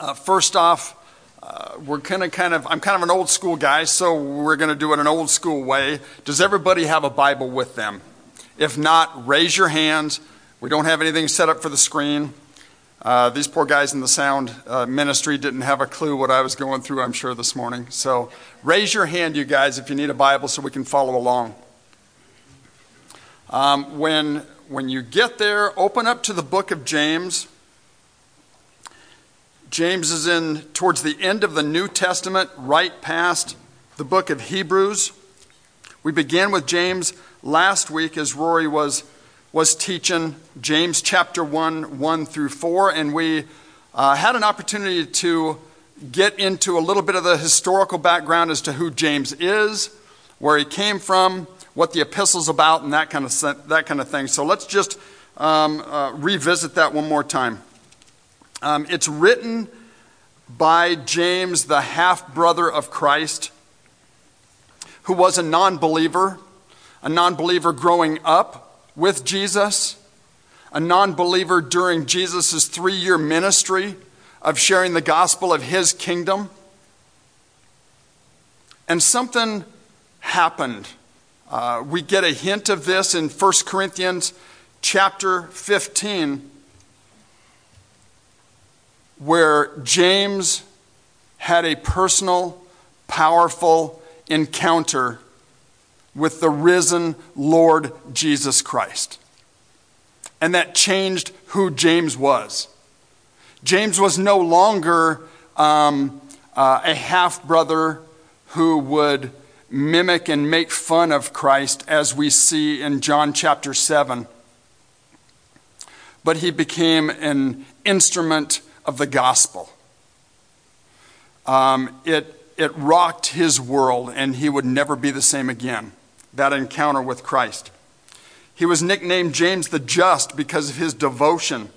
Uh, first off, uh, we're gonna kind of, I'm kind of an old school guy, so we're going to do it an old school way. Does everybody have a Bible with them? If not, raise your hands. We don't have anything set up for the screen. Uh, these poor guys in the sound uh, ministry didn't have a clue what I was going through, I'm sure, this morning. So raise your hand, you guys, if you need a Bible so we can follow along. Um, when, when you get there, open up to the book of James. James is in towards the end of the New Testament, right past the book of Hebrews. We began with James last week as Rory was, was teaching James chapter 1, 1 through 4, and we uh, had an opportunity to get into a little bit of the historical background as to who James is, where he came from, what the epistle's about, and that kind of, that kind of thing. So let's just um, uh, revisit that one more time. Um, it's written by James, the half brother of Christ, who was a non believer, a non believer growing up with Jesus, a non believer during Jesus' three year ministry of sharing the gospel of his kingdom. And something happened. Uh, we get a hint of this in 1 Corinthians chapter 15 where James had a personal, powerful encounter with the risen Lord Jesus Christ. And that changed who James was. James was no longer um, uh, a half brother who would mimic and make fun of Christ, as we see in John chapter 7. But he became an instrument of the gospel. Um, it, it rocked his world, and he would never be the same again. That encounter with Christ. He was nicknamed James the Just because of his devotion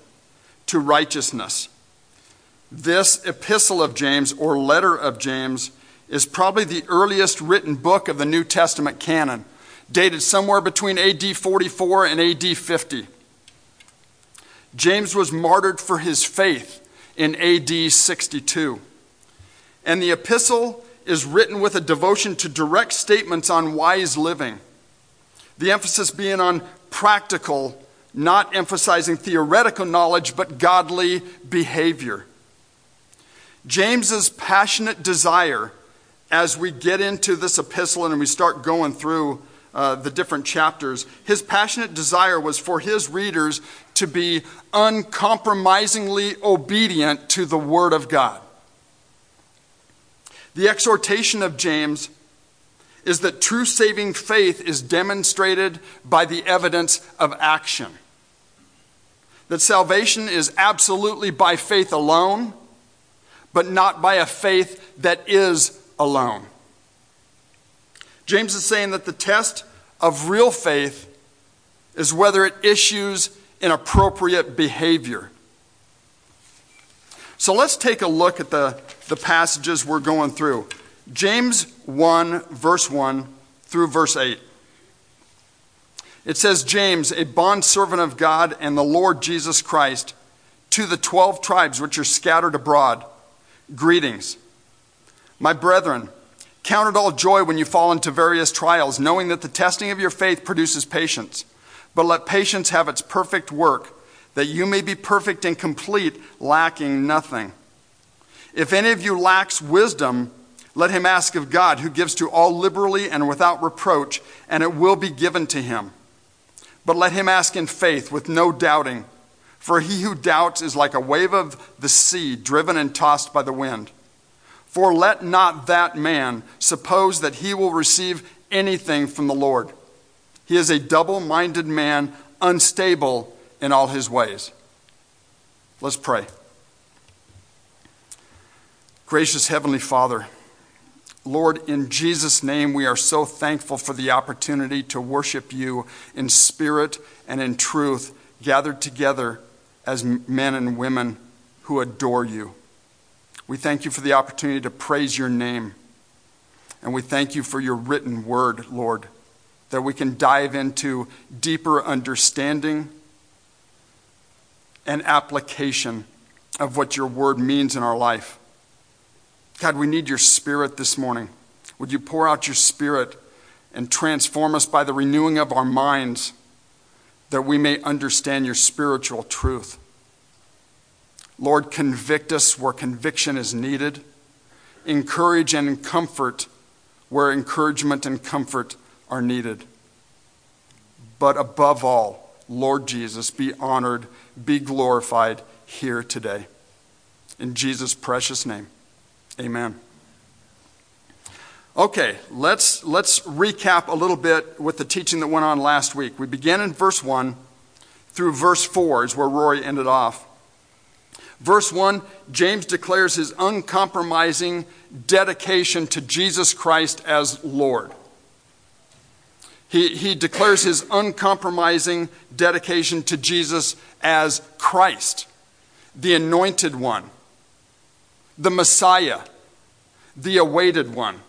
to righteousness. This epistle of James, or letter of James, is probably the earliest written book of the New Testament canon, dated somewhere between AD 44 and AD 50. James was martyred for his faith in AD 62. And the epistle is written with a devotion to direct statements on wise living, the emphasis being on practical, not emphasizing theoretical knowledge, but godly behavior. James's passionate desire as we get into this epistle and we start going through uh, the different chapters, his passionate desire was for his readers to be uncompromisingly obedient to the Word of God. The exhortation of James is that true saving faith is demonstrated by the evidence of action. That salvation is absolutely by faith alone, but not by a faith that is alone. James is saying that the test of real faith is whether it issues in appropriate behavior. So let's take a look at the, the passages we're going through. James 1, verse 1 through verse 8. It says, James, a bondservant of God and the Lord Jesus Christ, to the twelve tribes which are scattered abroad, greetings. My brethren, Count it all joy when you fall into various trials, knowing that the testing of your faith produces patience. But let patience have its perfect work, that you may be perfect and complete, lacking nothing. If any of you lacks wisdom, let him ask of God, who gives to all liberally and without reproach, and it will be given to him. But let him ask in faith, with no doubting. For he who doubts is like a wave of the sea, driven and tossed by the wind. For let not that man suppose that he will receive anything from the Lord. He is a double minded man, unstable in all his ways. Let's pray. Gracious Heavenly Father, Lord, in Jesus' name, we are so thankful for the opportunity to worship you in spirit and in truth, gathered together as men and women who adore you. We thank you for the opportunity to praise your name. And we thank you for your written word, Lord, that we can dive into deeper understanding and application of what your word means in our life. God, we need your spirit this morning. Would you pour out your spirit and transform us by the renewing of our minds that we may understand your spiritual truth? Lord, convict us where conviction is needed, encourage and comfort where encouragement and comfort are needed. But above all, Lord Jesus, be honored, be glorified here today. In Jesus' precious name, amen. Okay, let's, let's recap a little bit with the teaching that went on last week. We began in verse 1 through verse 4 is where Rory ended off. Verse 1, James declares his uncompromising dedication to Jesus Christ as Lord. He, he declares his uncompromising dedication to Jesus as Christ, the anointed one, the Messiah, the awaited one.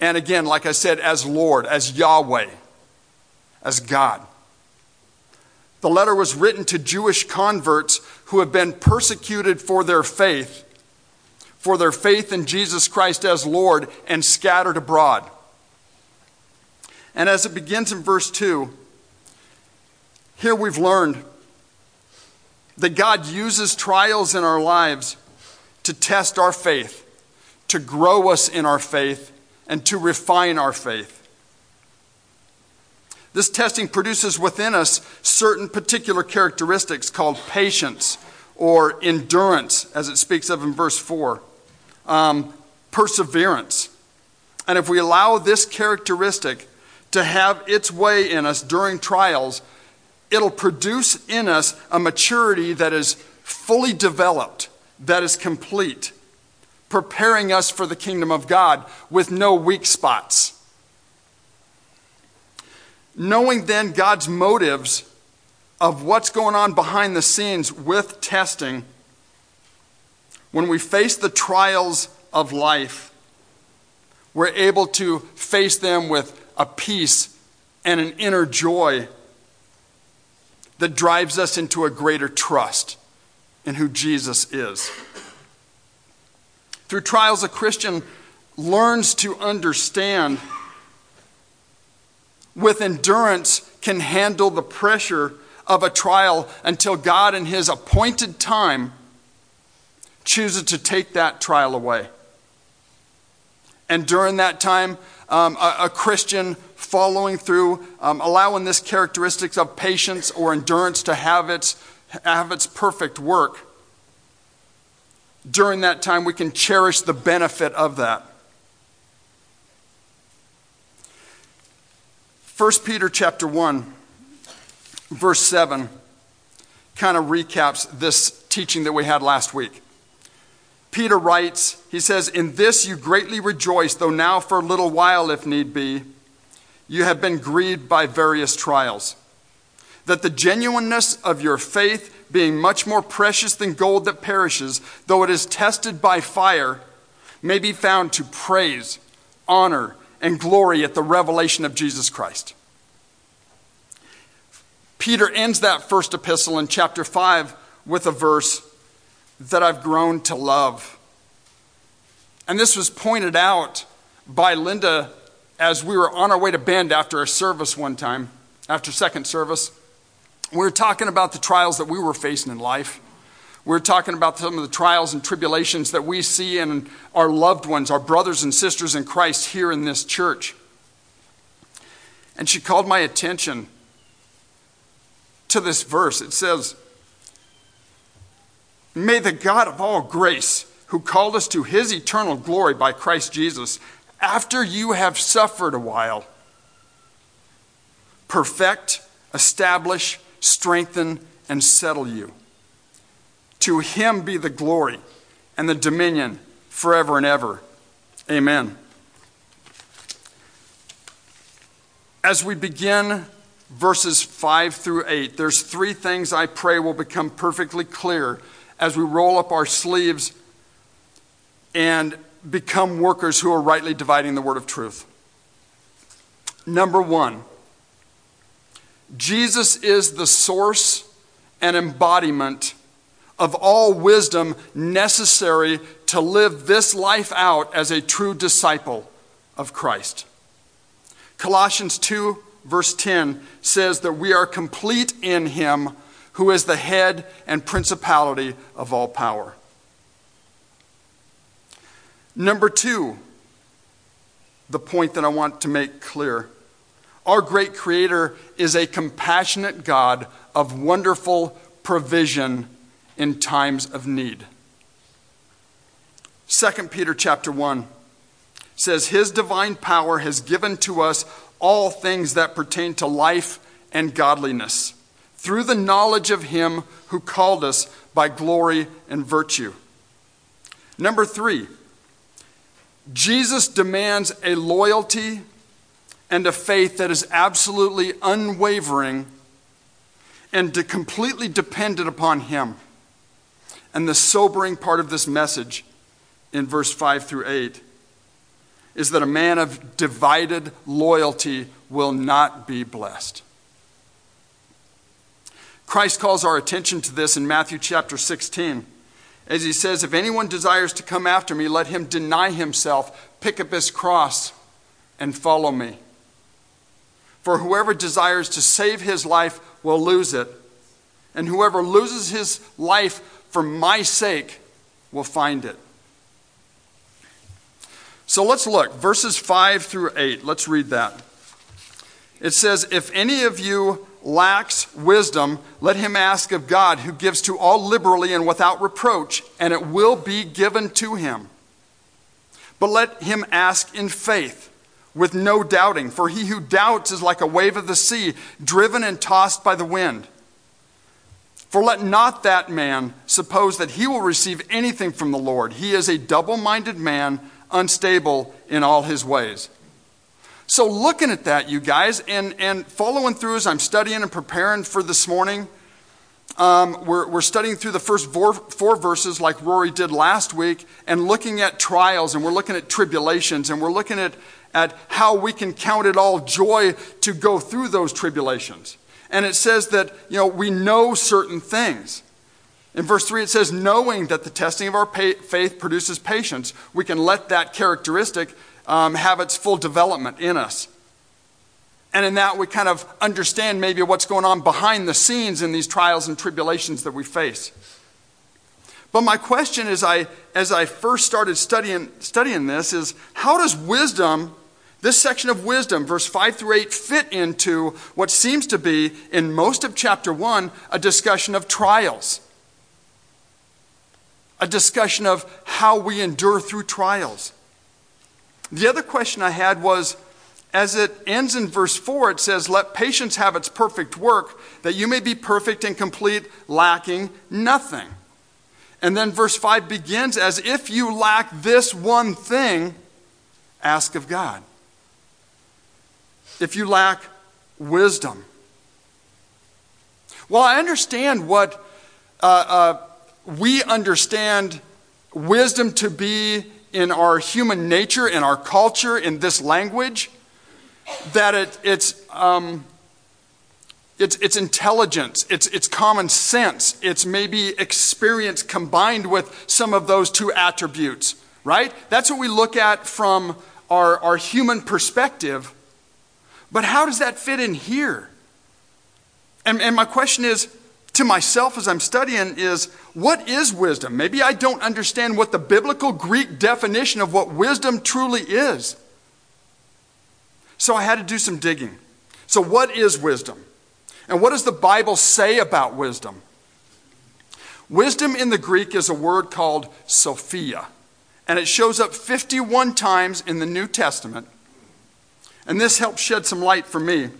And again, like I said, as Lord, as Yahweh, as God. The letter was written to Jewish converts who have been persecuted for their faith, for their faith in Jesus Christ as Lord, and scattered abroad. And as it begins in verse 2, here we've learned that God uses trials in our lives to test our faith, to grow us in our faith, and to refine our faith. This testing produces within us certain particular characteristics called patience or endurance, as it speaks of in verse 4, um, perseverance. And if we allow this characteristic to have its way in us during trials, it'll produce in us a maturity that is fully developed, that is complete, preparing us for the kingdom of God with no weak spots. Knowing then God's motives of what's going on behind the scenes with testing, when we face the trials of life, we're able to face them with a peace and an inner joy that drives us into a greater trust in who Jesus is. Through trials, a Christian learns to understand with endurance can handle the pressure of a trial until God, in His appointed time, chooses to take that trial away. And during that time, um, a, a, Christian following through, um, allowing this characteristics of patience or endurance to have its, have its perfect work. During that time, we can cherish the benefit of that. 1 Peter chapter 1, verse 7 kind of recaps this teaching that we had last week. Peter writes, he says, In this you greatly rejoice, though now for a little while, if need be, you have been grieved by various trials. That the genuineness of your faith, being much more precious than gold that perishes, though it is tested by fire, may be found to praise, honor, and glory at the revelation of Jesus Christ. Peter ends that first epistle in chapter 5 with a verse that I've grown to love. And this was pointed out by Linda as we were on our way to Bend after a service one time, after second service. We were talking about the trials that we were facing in life. We were talking about some of the trials and tribulations that we see in our loved ones, our brothers and sisters in Christ here in this church. And she called my attention to this verse. It says, May the God of all grace, who called us to his eternal glory by Christ Jesus, after you have suffered a while, perfect, establish, strengthen, and settle you. To him be the glory and the dominion forever and ever. Amen. As we begin verses 5 through 8, there's three things I pray will become perfectly clear as we roll up our sleeves and become workers who are rightly dividing the word of truth. Number one, Jesus is the source and embodiment of all wisdom necessary to live this life out as a true disciple of Christ. Colossians 2, verse 10 says that we are complete in Him who is the head and principality of all power. Number two, the point that I want to make clear. Our great Creator is a compassionate God of wonderful provision in times of need. 2 Peter chapter 1 says, His divine power has given to us all things that pertain to life and godliness through the knowledge of Him who called us by glory and virtue. Number three, Jesus demands a loyalty and a faith that is absolutely unwavering and completely dependent upon Him. And the sobering part of this message in verse 5 through 8 is that a man of divided loyalty will not be blessed. Christ calls our attention to this in Matthew chapter 16 as he says, If anyone desires to come after me, let him deny himself, pick up his cross, and follow me. For whoever desires to save his life will lose it, and whoever loses his life for my sake will find it. So let's look, verses 5 through 8. Let's read that. It says, If any of you lacks wisdom, let him ask of God, who gives to all liberally and without reproach, and it will be given to him. But let him ask in faith, with no doubting, for he who doubts is like a wave of the sea, driven and tossed by the wind. For let not that man suppose that he will receive anything from the Lord. He is a double minded man, unstable in all his ways. So, looking at that, you guys, and, and following through as I'm studying and preparing for this morning, um, we're, we're studying through the first four, four verses like Rory did last week and looking at trials and we're looking at tribulations and we're looking at, at how we can count it all joy to go through those tribulations. And it says that, you know, we know certain things. In verse 3, it says, knowing that the testing of our faith produces patience, we can let that characteristic um, have its full development in us. And in that, we kind of understand maybe what's going on behind the scenes in these trials and tribulations that we face. But my question as I, as I first started studying, studying this is how does wisdom, this section of wisdom, verse 5 through 8, fit into what seems to be, in most of chapter 1, a discussion of trials? A discussion of how we endure through trials. The other question I had was as it ends in verse 4, it says, Let patience have its perfect work, that you may be perfect and complete, lacking nothing. And then verse 5 begins, As if you lack this one thing, ask of God. If you lack wisdom. Well, I understand what uh, uh, we understand wisdom to be in our human nature, in our culture, in this language, that it, it's, um, it's, it's intelligence, it's, it's common sense, it's maybe experience combined with some of those two attributes, right? That's what we look at from our, our human perspective. But how does that fit in here? And, and my question is to myself as I'm studying is what is wisdom? Maybe I don't understand what the biblical Greek definition of what wisdom truly is. So I had to do some digging. So, what is wisdom? And what does the Bible say about wisdom? Wisdom in the Greek is a word called Sophia, and it shows up 51 times in the New Testament. And this helps shed some light for me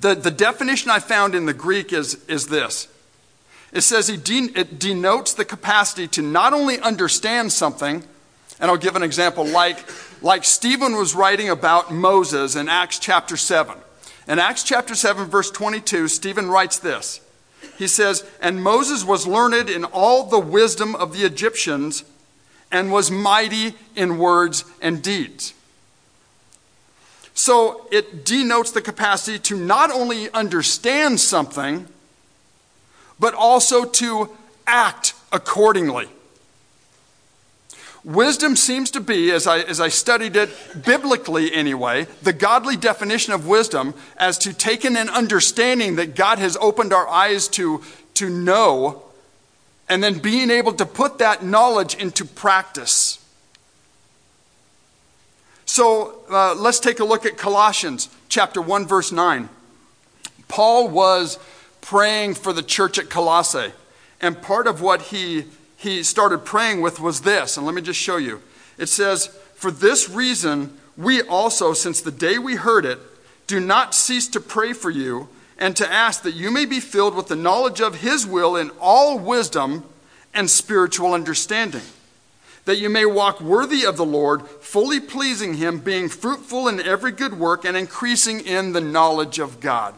the, the definition I found in the Greek is, is this it says it denotes the capacity to not only understand something, and I'll give an example like, like Stephen was writing about Moses in Acts chapter 7. In Acts chapter 7, verse 22, Stephen writes this. He says, And Moses was learned in all the wisdom of the Egyptians and was mighty in words and deeds. So it denotes the capacity to not only understand something, but also to act accordingly. Wisdom seems to be, as I, as I studied it biblically anyway, the godly definition of wisdom as to taking an understanding that God has opened our eyes to, to know, and then being able to put that knowledge into practice. So uh, let's take a look at Colossians chapter 1, verse 9. Paul was praying for the church at Colossae, and part of what he he started praying with was this, and let me just show you. It says, For this reason, we also, since the day we heard it, do not cease to pray for you and to ask that you may be filled with the knowledge of His will in all wisdom and spiritual understanding, that you may walk worthy of the Lord, fully pleasing Him, being fruitful in every good work and increasing in the knowledge of God.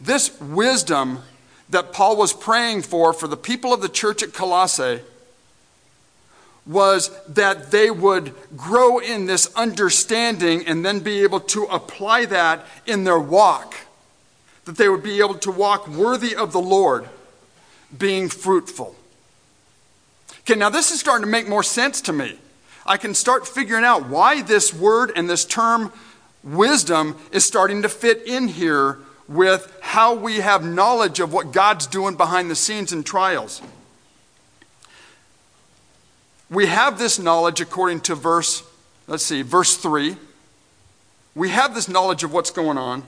This wisdom that Paul was praying for for the people of the church at Colossae was that they would grow in this understanding and then be able to apply that in their walk. That they would be able to walk worthy of the Lord, being fruitful. Okay, now this is starting to make more sense to me. I can start figuring out why this word and this term wisdom is starting to fit in here with how we have knowledge of what God's doing behind the scenes in trials. We have this knowledge according to verse, let's see, verse 3. We have this knowledge of what's going on.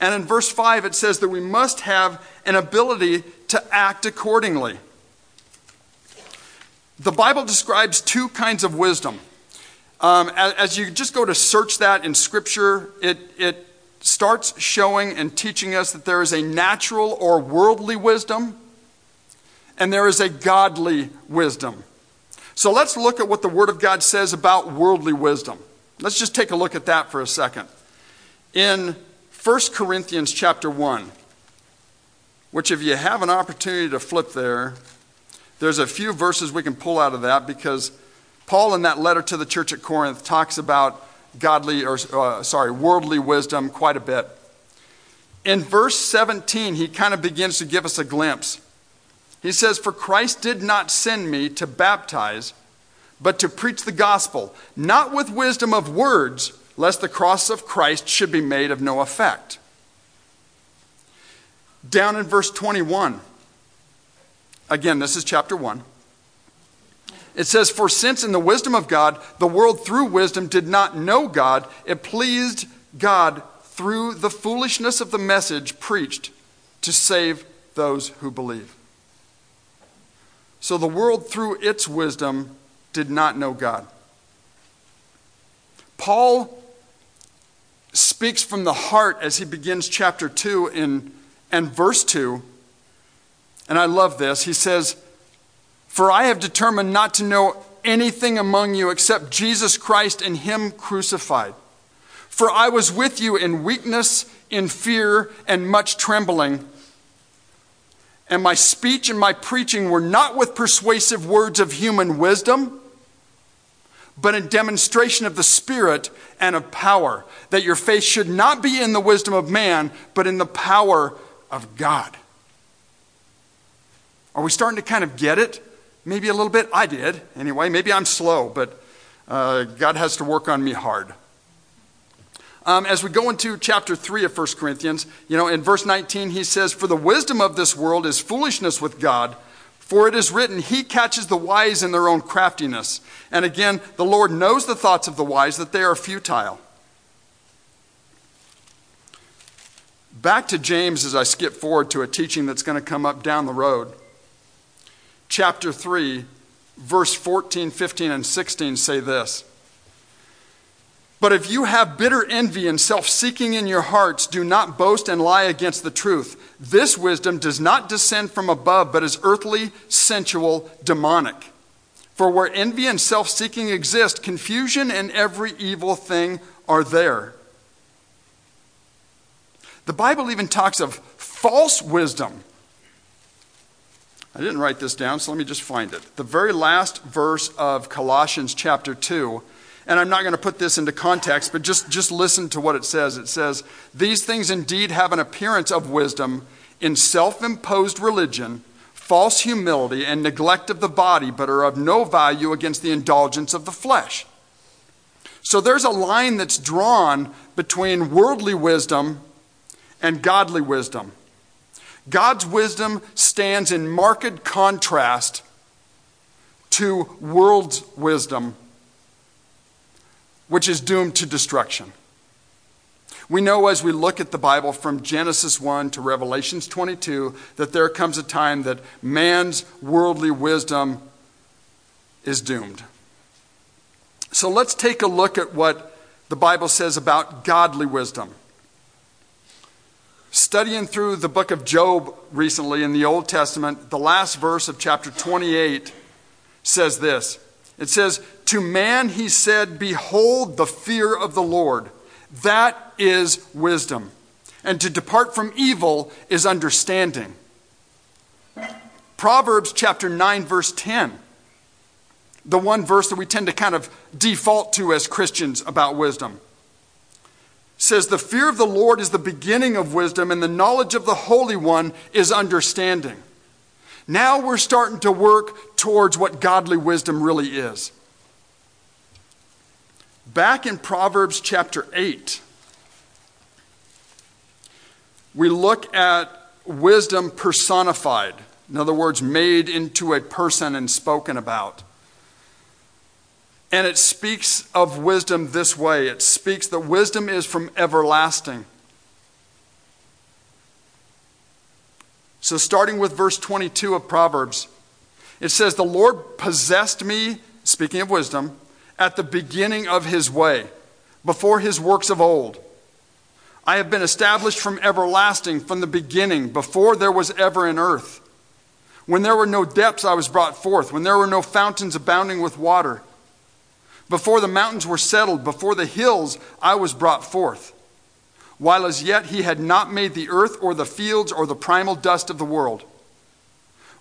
And in verse 5, it says that we must have an ability to act accordingly. The Bible describes two kinds of wisdom. Um, as, as, you just go to search that in Scripture, it, it starts showing and teaching us that there is a natural or worldly wisdom and there is a godly wisdom. So let's look at what the Word of God says about worldly wisdom. Let's just take a look at that for a second. In 1 Corinthians chapter 1, which if you have an opportunity to flip there, there's a few verses we can pull out of that because Paul, in that letter to the church at Corinth, talks about godly, or uh, sorry, worldly wisdom quite a bit. In verse 17, he kind of begins to give us a glimpse. He says, For Christ did not send me to baptize, but to preach the gospel, not with wisdom of words, lest the cross of Christ should be made of no effect. Down in verse 21, again, this is chapter 1. It says, For since in the wisdom of God, the world through wisdom did not know God, it pleased God through the foolishness of the message preached to save those who believe. So the world through its wisdom did not know God. Paul speaks from the heart as he begins chapter 2 in, and verse 2. And I love this. He says, for I have determined not to know anything among you except Jesus Christ and Him crucified. For I was with you in weakness, in fear, and much trembling. And my speech and my preaching were not with persuasive words of human wisdom, but in demonstration of the Spirit and of power, that your faith should not be in the wisdom of man, but in the power of God. Are we starting to kind of get it? Maybe a little bit. I did, anyway. Maybe I'm slow, but uh, God has to work on me hard. Um, as we go into chapter 3 of 1 Corinthians, you know, in verse 19, he says, For the wisdom of this world is foolishness with God, for it is written, He catches the wise in their own craftiness. And again, the Lord knows the thoughts of the wise, that they are futile. Back to James as I skip forward to a teaching that's going to come up down the road chapter 3, verse 14, 15, and 16 say this. But if you have bitter envy and self seeking in your hearts, do not boast and lie against the truth. This wisdom does not descend from above, but is earthly, sensual, demonic. For where envy and self seeking exist, confusion and every evil thing are there. The Bible even talks of false wisdom I didn't write this down, so let me just find it. The very last verse of Colossians chapter 2. And I'm not going to put this into context, but just, just listen to what it says. It says, These things indeed have an appearance of wisdom in self imposed religion, false humility, and neglect of the body, but are of no value against the indulgence of the flesh. So there's a line that's drawn between worldly wisdom and godly wisdom. God's wisdom stands in marked contrast to world's wisdom, which is doomed to destruction. We know as we look at the Bible from Genesis 1 to Revelations 22 that there comes a time that man's worldly wisdom is doomed. So let's take a look at what the Bible says about godly wisdom. Studying through the book of Job recently in the Old Testament, the last verse of chapter 28 says this It says, To man he said, Behold the fear of the Lord. That is wisdom. And to depart from evil is understanding. Proverbs chapter 9, verse 10 the one verse that we tend to kind of default to as Christians about wisdom. Says, The fear of the Lord is the beginning of wisdom, and the knowledge of the Holy One is understanding. Now we're starting to work towards what godly wisdom really is. Back in Proverbs chapter 8, we look at wisdom personified. In other words, made into a person and spoken about. And it speaks of wisdom this way it speaks that wisdom is from everlasting. So, starting with verse 22 of Proverbs, it says, The Lord possessed me, speaking of wisdom, at the beginning of his way, before his works of old. I have been established from everlasting, from the beginning, before there was ever an earth. When there were no depths, I was brought forth. When there were no fountains abounding with water. Before the mountains were settled, before the hills, I was brought forth. While as yet he had not made the earth or the fields or the primal dust of the world.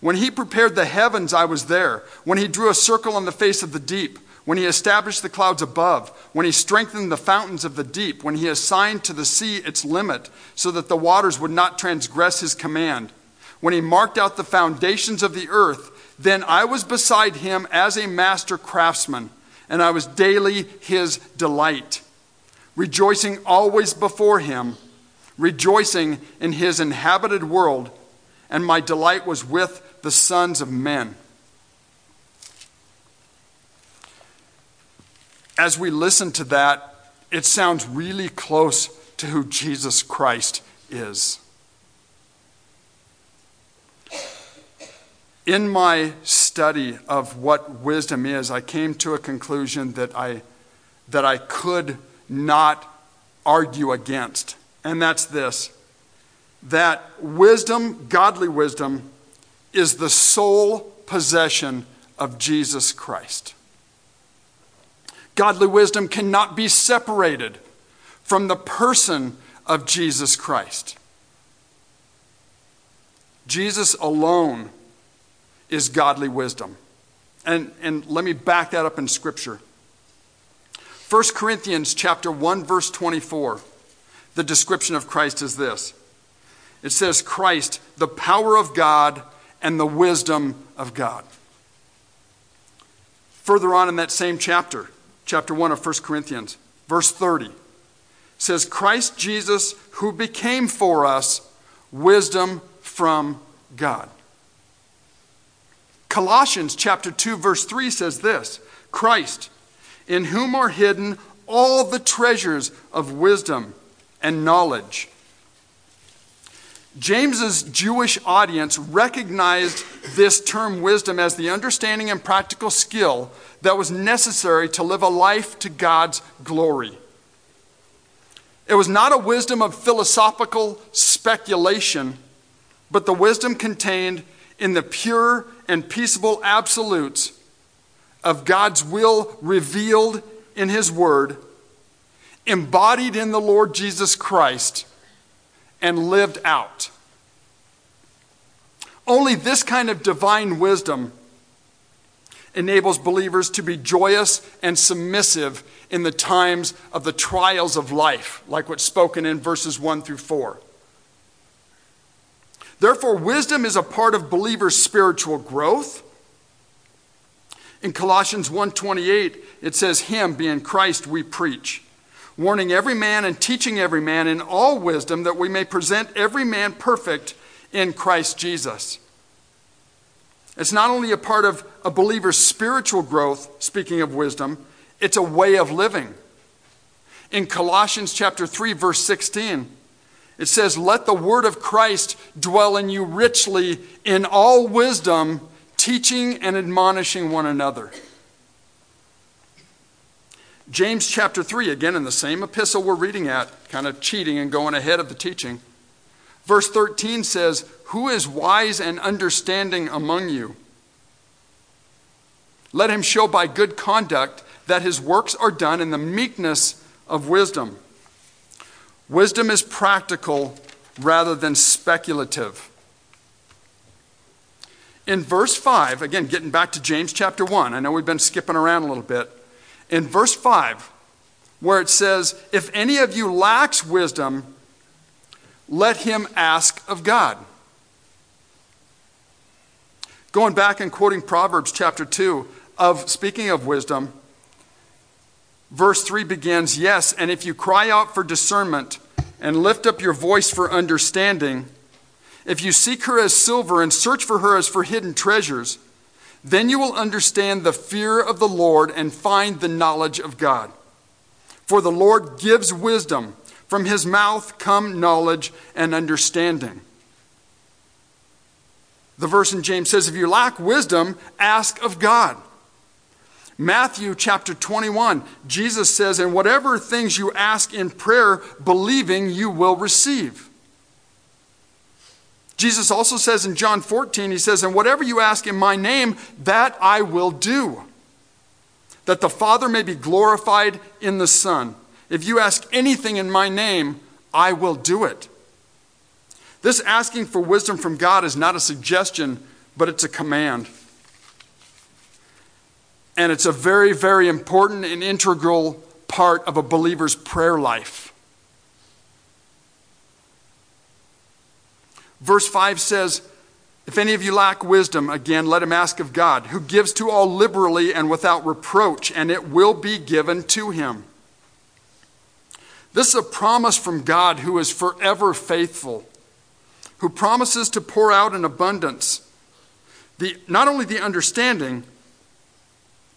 When he prepared the heavens, I was there. When he drew a circle on the face of the deep. When he established the clouds above. When he strengthened the fountains of the deep. When he assigned to the sea its limit, so that the waters would not transgress his command. When he marked out the foundations of the earth, then I was beside him as a master craftsman and I was daily his delight, rejoicing always before him, rejoicing in his inhabited world, and my delight was with the sons of men. As we listen to that, it sounds really close to who Jesus Christ is. In my study of what wisdom is, I came to a conclusion that I, that I could not argue against. And that's this that wisdom, godly wisdom, is the sole possession of Jesus Christ. Godly wisdom cannot be separated from the person of Jesus Christ. Jesus alone is godly wisdom. And, and let me back that up in Scripture. 1 Corinthians chapter 1 verse 24. The description of Christ is this. It says Christ, the power of God and the wisdom of God. Further on in that same chapter, chapter 1 of 1 Corinthians, verse 30, says Christ Jesus who became for us wisdom from God. Colossians chapter 2 verse 3 says this, Christ, in whom are hidden all the treasures of wisdom and knowledge. James's Jewish audience recognized this term wisdom as the understanding and practical skill that was necessary to live a life to God's glory. It was not a wisdom of philosophical speculation, but the wisdom contained in the pure and peaceable absolutes of God's will revealed in His Word, embodied in the Lord Jesus Christ, and lived out. Only this kind of divine wisdom enables believers to be joyous and submissive in the times of the trials of life, like what's spoken in verses 1 through 4. Therefore, wisdom is a part of believers' spiritual growth. In Colossians 1:28, it says, "Him being Christ we preach, warning every man and teaching every man in all wisdom that we may present every man perfect in Christ Jesus." It's not only a part of a believer's spiritual growth, speaking of wisdom, it's a way of living. In Colossians chapter 3 verse 16, it says, "Let the word of Christ dwell in you richly in all wisdom, teaching and admonishing one another." James chapter 3, again in the same epistle we're reading at, kind of cheating and going ahead of the teaching. Verse 13 says, Who is wise and understanding among you? Let him show by good conduct that his works are done in the meekness of wisdom. Wisdom is practical rather than speculative. In verse 5, again, getting back to James chapter 1, I know we've been skipping around a little bit. In verse 5, where it says, If any of you lacks wisdom, let him ask of God. Going back and quoting Proverbs chapter 2, of speaking of wisdom, verse 3 begins, Yes, and if you cry out for discernment and lift up your voice for understanding, if you seek her as silver and search for her as for hidden treasures, then you will understand the fear of the Lord and find the knowledge of God. For the Lord gives wisdom. From his mouth come knowledge and understanding. The verse in James says, If you lack wisdom, ask of God. Matthew chapter 21, Jesus says, And whatever things you ask in prayer, believing, you will receive. Jesus also says in John 14, He says, And whatever you ask in my name, that I will do, that the Father may be glorified in the Son. If you ask anything in my name, I will do it. This asking for wisdom from God is not a suggestion, but it's a command. And it's a very, very important and integral part of a believer's prayer life. Verse 5 says, If any of you lack wisdom, again, let him ask of God, who gives to all liberally and without reproach, and it will be given to him. This is a promise from God who is forever faithful, who promises to pour out in abundance the, not only the understanding,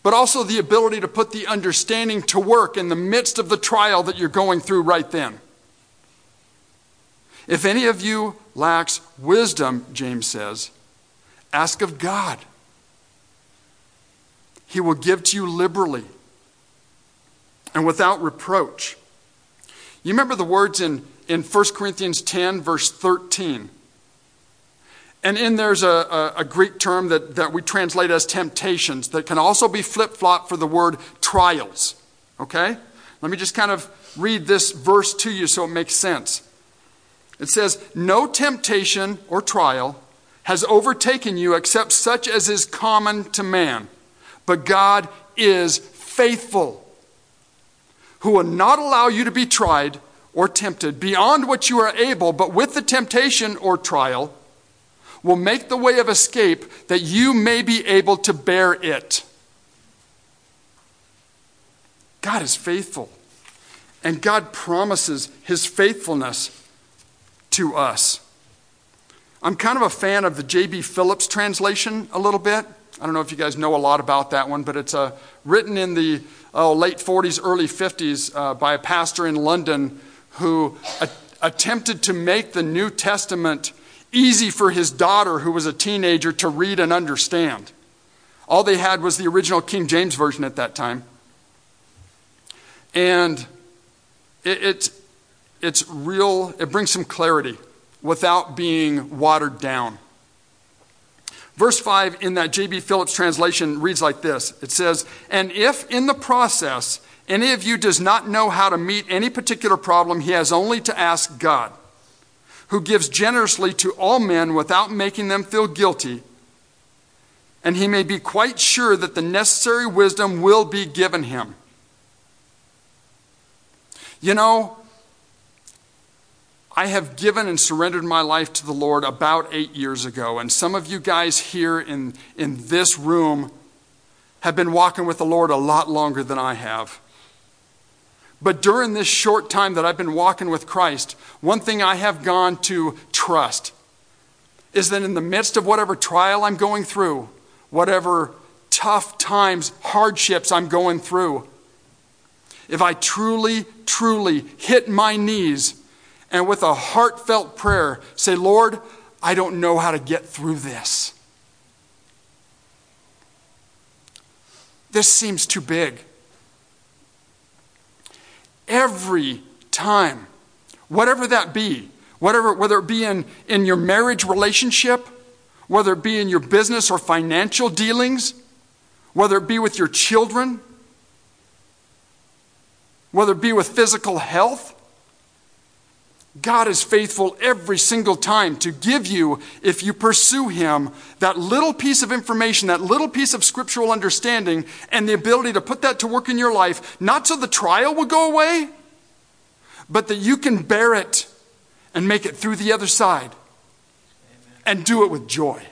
but also the ability to put the understanding to work in the midst of the trial that you're going through right then. If any of you lacks wisdom, James says, ask of God. He will give to you liberally and without reproach. You remember the words in, in 1 Corinthians 10, verse 13. And in there's a, a, a, Greek term that, that we translate as temptations that can also be flip flop for the word trials. Okay? Let me just kind of read this verse to you so it makes sense. It says, No temptation or trial has overtaken you except such as is common to man. But God is faithful, who will not allow you to be tried or tempted beyond what you are able, but with the temptation or trial will make the way of escape that you may be able to bear it. God is faithful, and God promises his faithfulness to us. I'm kind of a fan of the J.B. Phillips translation a little bit. I don't know if you guys know a lot about that one, but it's uh, written in the uh, late 40s, early 50s uh, by a pastor in London who a- attempted to make the New Testament easy for his daughter, who was a teenager, to read and understand. All they had was the original King James Version at that time. And it, it's, it's real, it brings some clarity without being watered down. Verse 5 in that J.B. Phillips translation reads like this It says, And if in the process any of you does not know how to meet any particular problem, he has only to ask God, who gives generously to all men without making them feel guilty, and he may be quite sure that the necessary wisdom will be given him. You know, I have given and surrendered my life to the Lord about eight years ago. And some of you guys here in, in this room have been walking with the Lord a lot longer than I have. But during this short time that I've been walking with Christ, one thing I have gone to trust is that in the midst of whatever trial I'm going through, whatever tough times, hardships I'm going through, if I truly, truly hit my knees and with a heartfelt prayer say, Lord, I don't know how to get through this. This seems too big. Every time, whatever that be, whatever, whether it be in, in your marriage relationship, whether it be in your business or financial dealings, whether it be with your children, whether it be with physical health. God is faithful every single time to give you, if you pursue Him, that little piece of information, that little piece of scriptural understanding, and the ability to put that to work in your life, not so the trial will go away, but that you can bear it and make it through the other side and do it with joy.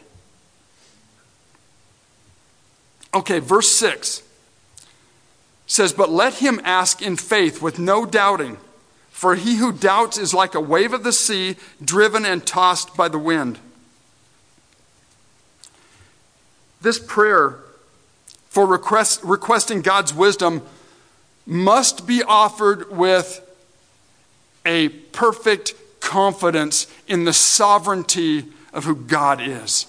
Okay, verse 6 says, But let him ask in faith with no doubting, for he who doubts is like a wave of the sea, driven and tossed by the wind. This prayer for request, requesting God's wisdom must be offered with a perfect confidence in the sovereignty of who God is.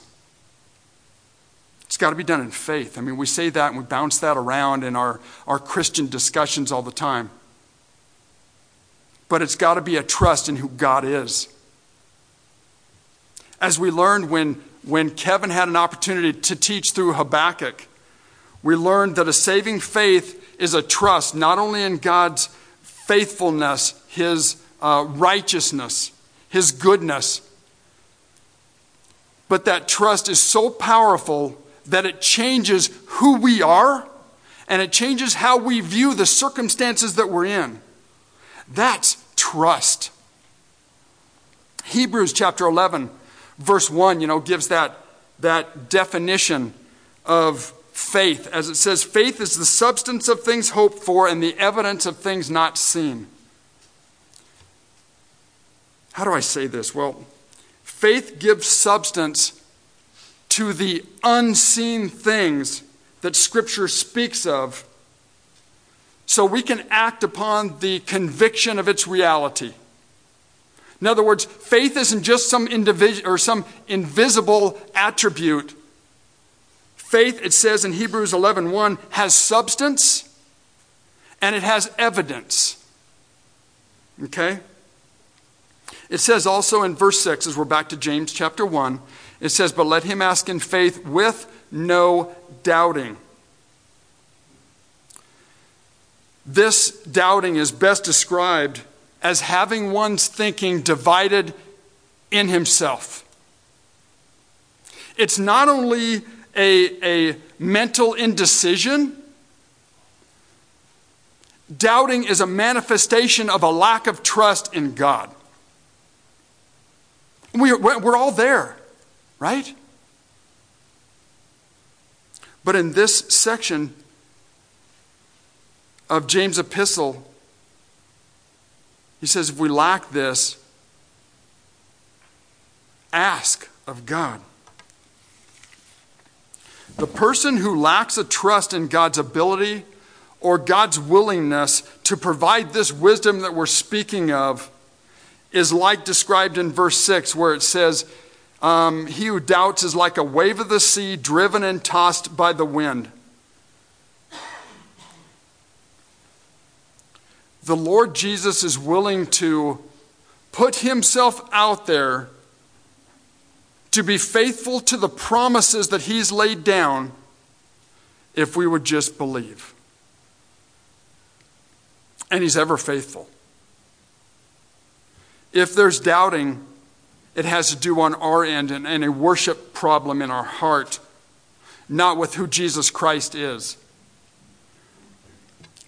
It's got to be done in faith. I mean, we say that and we bounce that around in our, our Christian discussions all the time. But it's got to be a trust in who God is. As we learned when, when Kevin had an opportunity to teach through Habakkuk, we learned that a saving faith is a trust not only in God's faithfulness, his uh, righteousness, his goodness, but that trust is so powerful that it changes who we are and it changes how we view the circumstances that we're in. That's trust. Hebrews chapter 11, verse 1, you know, gives that, that definition of faith. As it says, faith is the substance of things hoped for and the evidence of things not seen. How do I say this? Well, faith gives substance to the unseen things that Scripture speaks of so we can act upon the conviction of its reality. In other words, faith isn't just some individual or some invisible attribute. Faith, it says in Hebrews 11:1, has substance and it has evidence. Okay? It says also in verse 6, as we're back to James chapter 1, it says, But let him ask in faith with no doubting. This doubting is best described as having one's thinking divided in himself. It's not only a, a mental indecision, doubting is a manifestation of a lack of trust in God. We're, we're all there right? But in this section of James' epistle, he says, if we lack this, ask of God. The person who lacks a trust in God's ability or God's willingness to provide this wisdom that we're speaking of is like described in verse 6, where it says, um, he who doubts is like a wave of the sea driven and tossed by the wind. The Lord Jesus is willing to put himself out there to be faithful to the promises that he's laid down if we would just believe. And he's ever faithful. If there's doubting, it has to do on our end and, and a worship problem in our heart, not with who Jesus Christ is.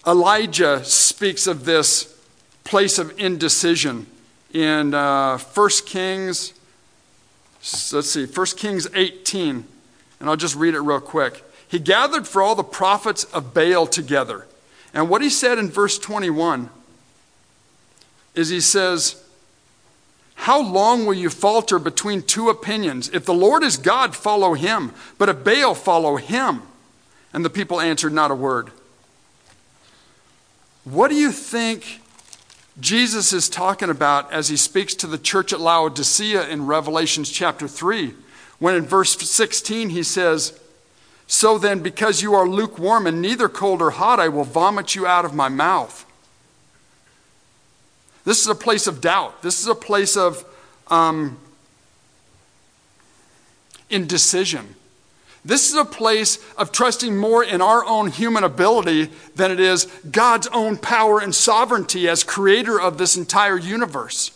Elijah speaks of this place of indecision in uh, 1 Kings, let's see, 1 Kings 18, and I'll just read it real quick. He gathered for all the prophets of Baal together. And what he said in verse 21 is he says, How long will you falter between two opinions? If the Lord is God, follow him, but if Baal, follow him. And the people answered not a word. What do you think Jesus is talking about as he speaks to the church at Laodicea in Revelations chapter 3? When in verse 16 he says, So then, because you are lukewarm and neither cold or hot, I will vomit you out of my mouth. This is a place of doubt. This is a place of um, indecision. This is a place of trusting more in our own human ability than it is God's own power and sovereignty as creator of this entire universe.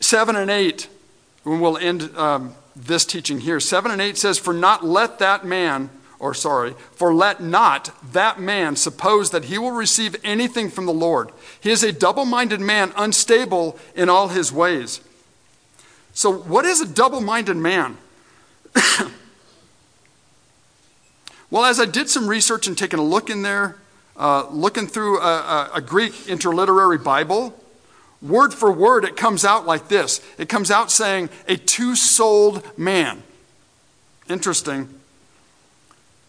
Seven and eight, and we'll end um, this teaching here. Seven and eight says, For not let that man or sorry, for let not that man suppose that he will receive anything from the Lord. He is a double minded man, unstable in all his ways. So, what is a double minded man? well, as I did some research and taking a look in there, uh, looking through a, a, a Greek interliterary Bible, word for word, it comes out like this it comes out saying, a two souled man. Interesting.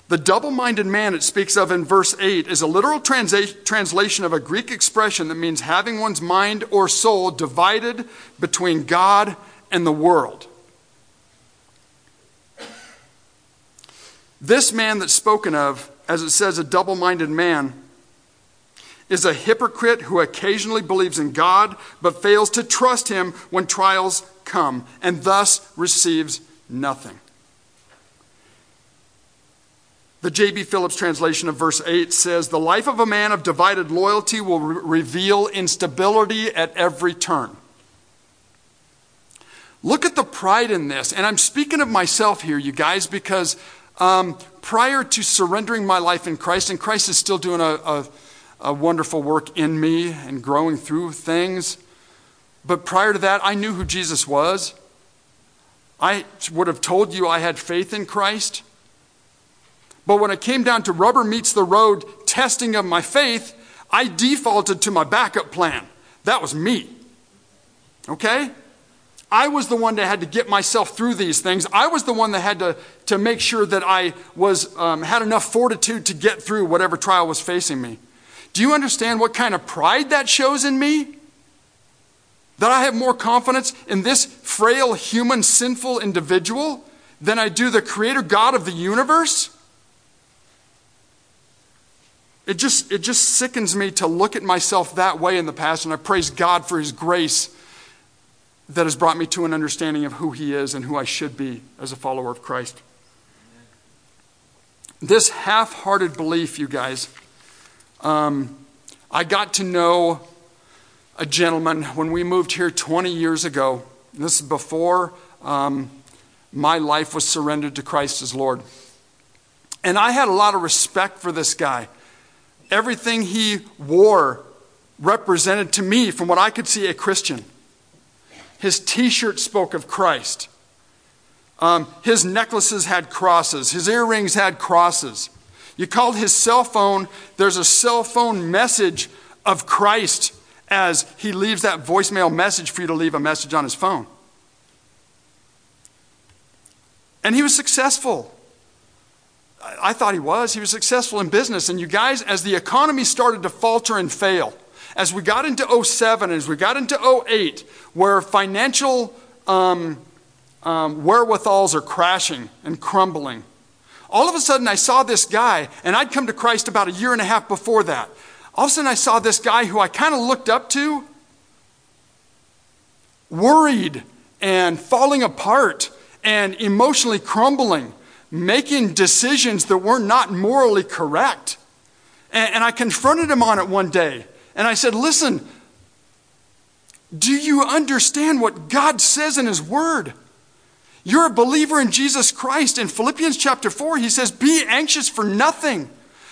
The double minded man it speaks of in verse 8 is a literal transa- translation of a Greek expression that means having one's mind or soul divided between God and the world. This man that's spoken of, as it says, a double minded man, is a hypocrite who occasionally believes in God but fails to trust him when trials come and thus receives nothing. The J.B. Phillips translation of verse 8 says, The life of a man of divided loyalty will re- reveal instability at every turn. Look at the pride in this. And I'm speaking of myself here, you guys, because um, prior to surrendering my life in Christ, and Christ is still doing a, a, a wonderful work in me and growing through things. But prior to that, I knew who Jesus was. I would have told you I had faith in Christ. But when it came down to rubber meets the road testing of my faith, I defaulted to my backup plan. That was me. Okay? I was the one that had to get myself through these things. I was the one that had to, to make sure that I was, um, had enough fortitude to get through whatever trial was facing me. Do you understand what kind of pride that shows in me? That I have more confidence in this frail, human, sinful individual than I do the creator God of the universe? It just, it just sickens me to look at myself that way in the past, and I praise God for His grace that has brought me to an understanding of who He is and who I should be as a follower of Christ. This half hearted belief, you guys, um, I got to know a gentleman when we moved here 20 years ago. This is before um, my life was surrendered to Christ as Lord. And I had a lot of respect for this guy everything he wore represented to me, from what I could see, a Christian. His t shirt spoke of Christ. Um, his necklaces had crosses. His earrings had crosses. You called his cell phone, there's a cell phone message of Christ as he leaves that voicemail message for you to leave a message on his phone. And he was successful. I thought he was. He was successful in business. And you guys, as the economy started to falter and fail, as we got into 07, as we got into 08, where financial um, um, wherewithals are crashing and crumbling, all of a sudden I saw this guy, and I'd come to Christ about a year and a half before that. All of a sudden I saw this guy who I kind of looked up to, worried and falling apart and emotionally crumbling making decisions that were not morally correct. And, and I confronted him on it one day. And I said, Listen, do you understand what God says in His Word? You're a believer in Jesus Christ. In Philippians chapter 4, he says, Be anxious for nothing,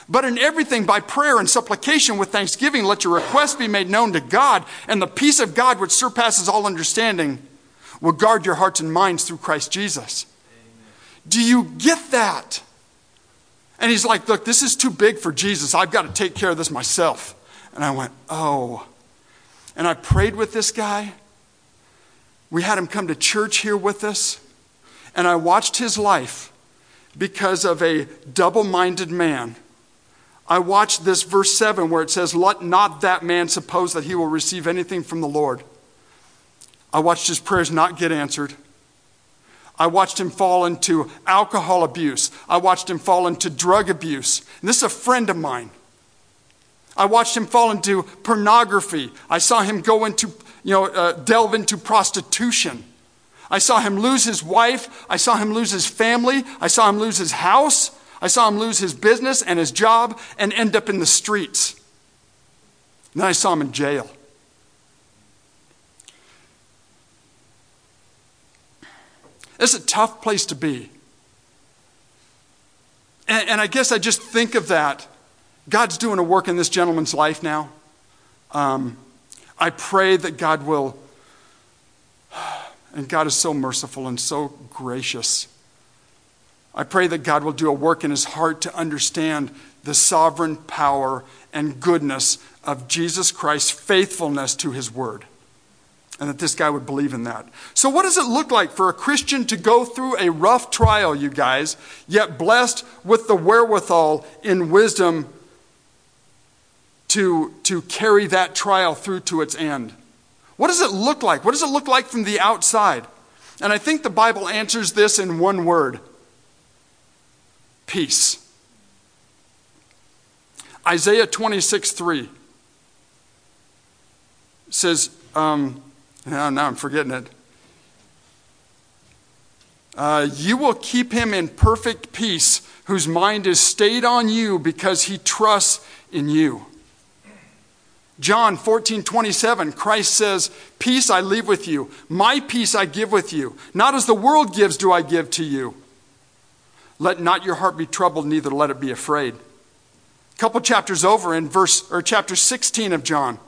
But in everything, by prayer and supplication with thanksgiving, let your requests be made known to God, and the peace of God, which surpasses all understanding, will guard your hearts and minds through Christ Jesus. Amen. Do you get that? And he's like, Look, this is too big for Jesus. I've got to take care of this myself. And I went, Oh. And I prayed with this guy. We had him come to church here with us. And I watched his life because of a double minded man I watched this verse 7 where it says, Let not that man suppose that he will receive anything from the Lord. I watched his prayers not get answered. I watched him fall into alcohol abuse. I watched him fall into drug abuse. And this is a friend of mine. I watched him fall into pornography. I saw him go into, you know, uh, delve into prostitution. I saw him lose his wife. I saw him lose his family. I saw him lose his house. I saw him lose his business and his job and end up in the streets. And then I saw him in jail. It's a tough place to be. And, and, I guess I just think of that. God's doing a work in this gentleman's life now. Um, I pray that God will, and God is so merciful and so gracious. I pray that God will do a work in his heart to understand the sovereign power and goodness of Jesus Christ's faithfulness to his word. And that this guy would believe in that. So, what does it look like for a Christian to go through a rough trial, you guys, yet blessed with the wherewithal in wisdom to, to carry that trial through to its end? What does it look like? What does it look like from the outside? And I think the Bible answers this in one word peace. Isaiah 26 3 says, um, now, now I'm forgetting it. Uh, you will keep him in perfect peace, whose mind is stayed on you because he trusts in you. John 14, 27, Christ says, Peace I leave with you, my peace I give with you. Not as the world gives, do I give to you. Let not your heart be troubled, neither let it be afraid. A couple chapters over in verse or chapter 16 of John,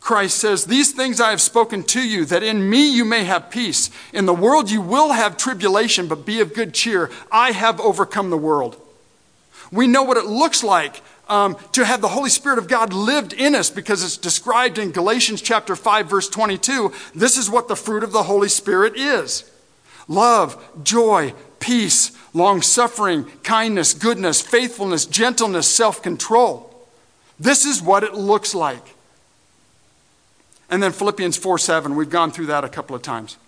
Christ says, These things I have spoken to you, that in me you may have peace. In the world you will have tribulation, but be of good cheer. I have overcome the world. We know what it looks like um, to have the Holy Spirit of God lived in us because it's described in Galatians chapter 5, verse 22. This is what the fruit of the Holy Spirit is love, joy, peace, long suffering, kindness, goodness, faithfulness, gentleness, self control. This is what it looks like. And then Philippians 4 7, we've gone through that a couple of times.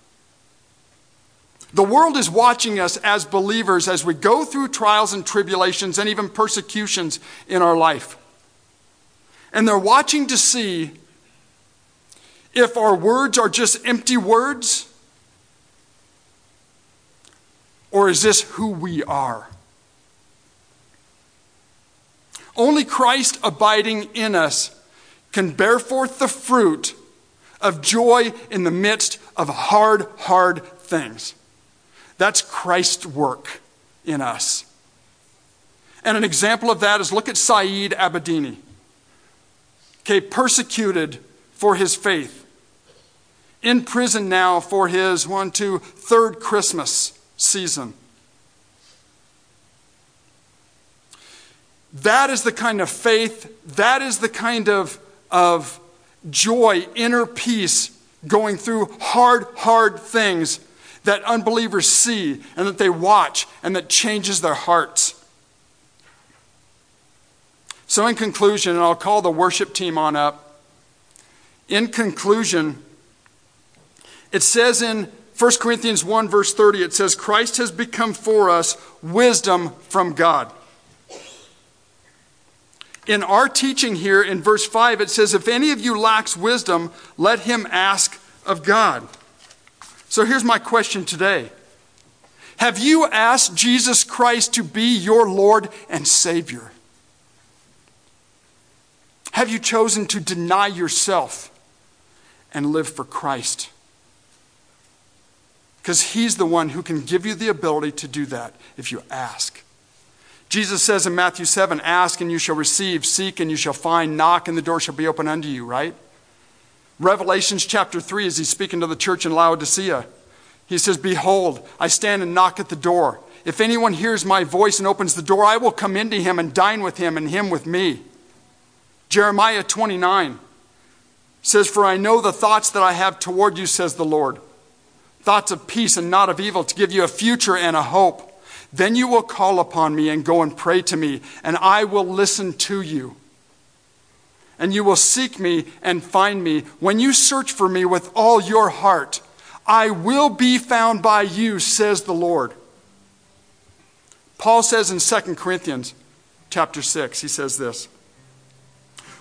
The world is watching us as believers as we go through trials and tribulations and even persecutions in our life. And they're watching to see if our words are just empty words Or is this who we are? Only Christ abiding in us can bear forth the fruit of joy in the midst of hard, hard things. That's Christ's work in us. And an example of that is look at Saeed Abedini. Okay, persecuted for his faith. In prison now for his one, two, third Christmas season. That is the kind of faith, that is the kind of, of joy, inner peace going through hard, hard things that unbelievers see and that they watch and that changes their hearts. So, in conclusion, and I'll call the worship team on up. In conclusion, it says in 1 Corinthians 1, verse 30, it says, Christ has become for us wisdom from God. In our teaching here in verse 5, it says, If any of you lacks wisdom, let him ask of God. So here's my question today Have you asked Jesus Christ to be your Lord and Savior? Have you chosen to deny yourself and live for Christ? because He's the one who can give you the ability to do that if you ask. Jesus says in Matthew 7 Ask and you shall receive, seek and you shall find, knock and the door shall be open unto you, right? Revelations chapter 3, as he's speaking to the church in Laodicea, he says, Behold, I stand and knock at the door. If anyone hears my voice and opens the door, I will come into him and dine with him and him with me. Jeremiah 29 says, For I know the thoughts that I have toward you, says the Lord thoughts of peace and not of evil, to give you a future and a hope. Then you will call upon me and go and pray to me, and I will listen to you. And you will seek me and find me. When you search for me with all your heart, I will be found by you, says the Lord. Paul says in 2 Corinthians chapter 6, he says this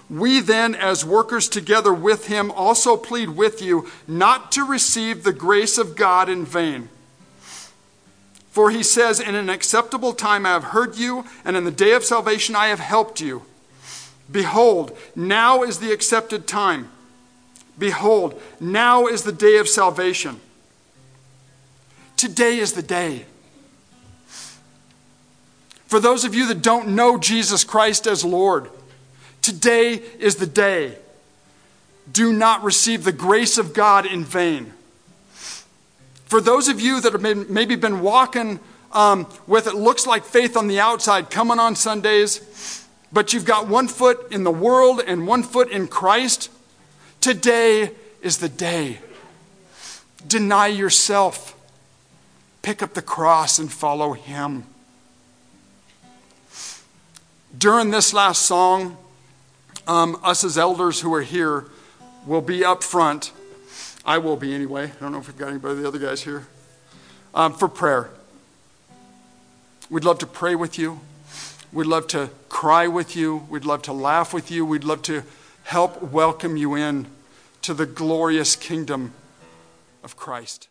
We then, as workers together with him, also plead with you not to receive the grace of God in vain. For he says, In an acceptable time I have heard you, and in the day of salvation I have helped you. Behold, now is the accepted time. Behold, now is the day of salvation. Today is the day. For those of you that don't know Jesus Christ as Lord, today is the day. Do not receive the grace of God in vain. For those of you that have maybe been walking um, with it looks like faith on the outside, coming on Sundays, but you've got one foot in the world and one foot in Christ, today is the day. Deny yourself, pick up the cross, and follow Him during this last song, um, us as elders who are here will be up front. I will be anyway. I don't know if we've got anybody the other guys here. Um, for prayer. We'd love to pray with you. We'd love to cry with you. We'd love to laugh with you. We'd love to help welcome you in to the glorious kingdom of Christ.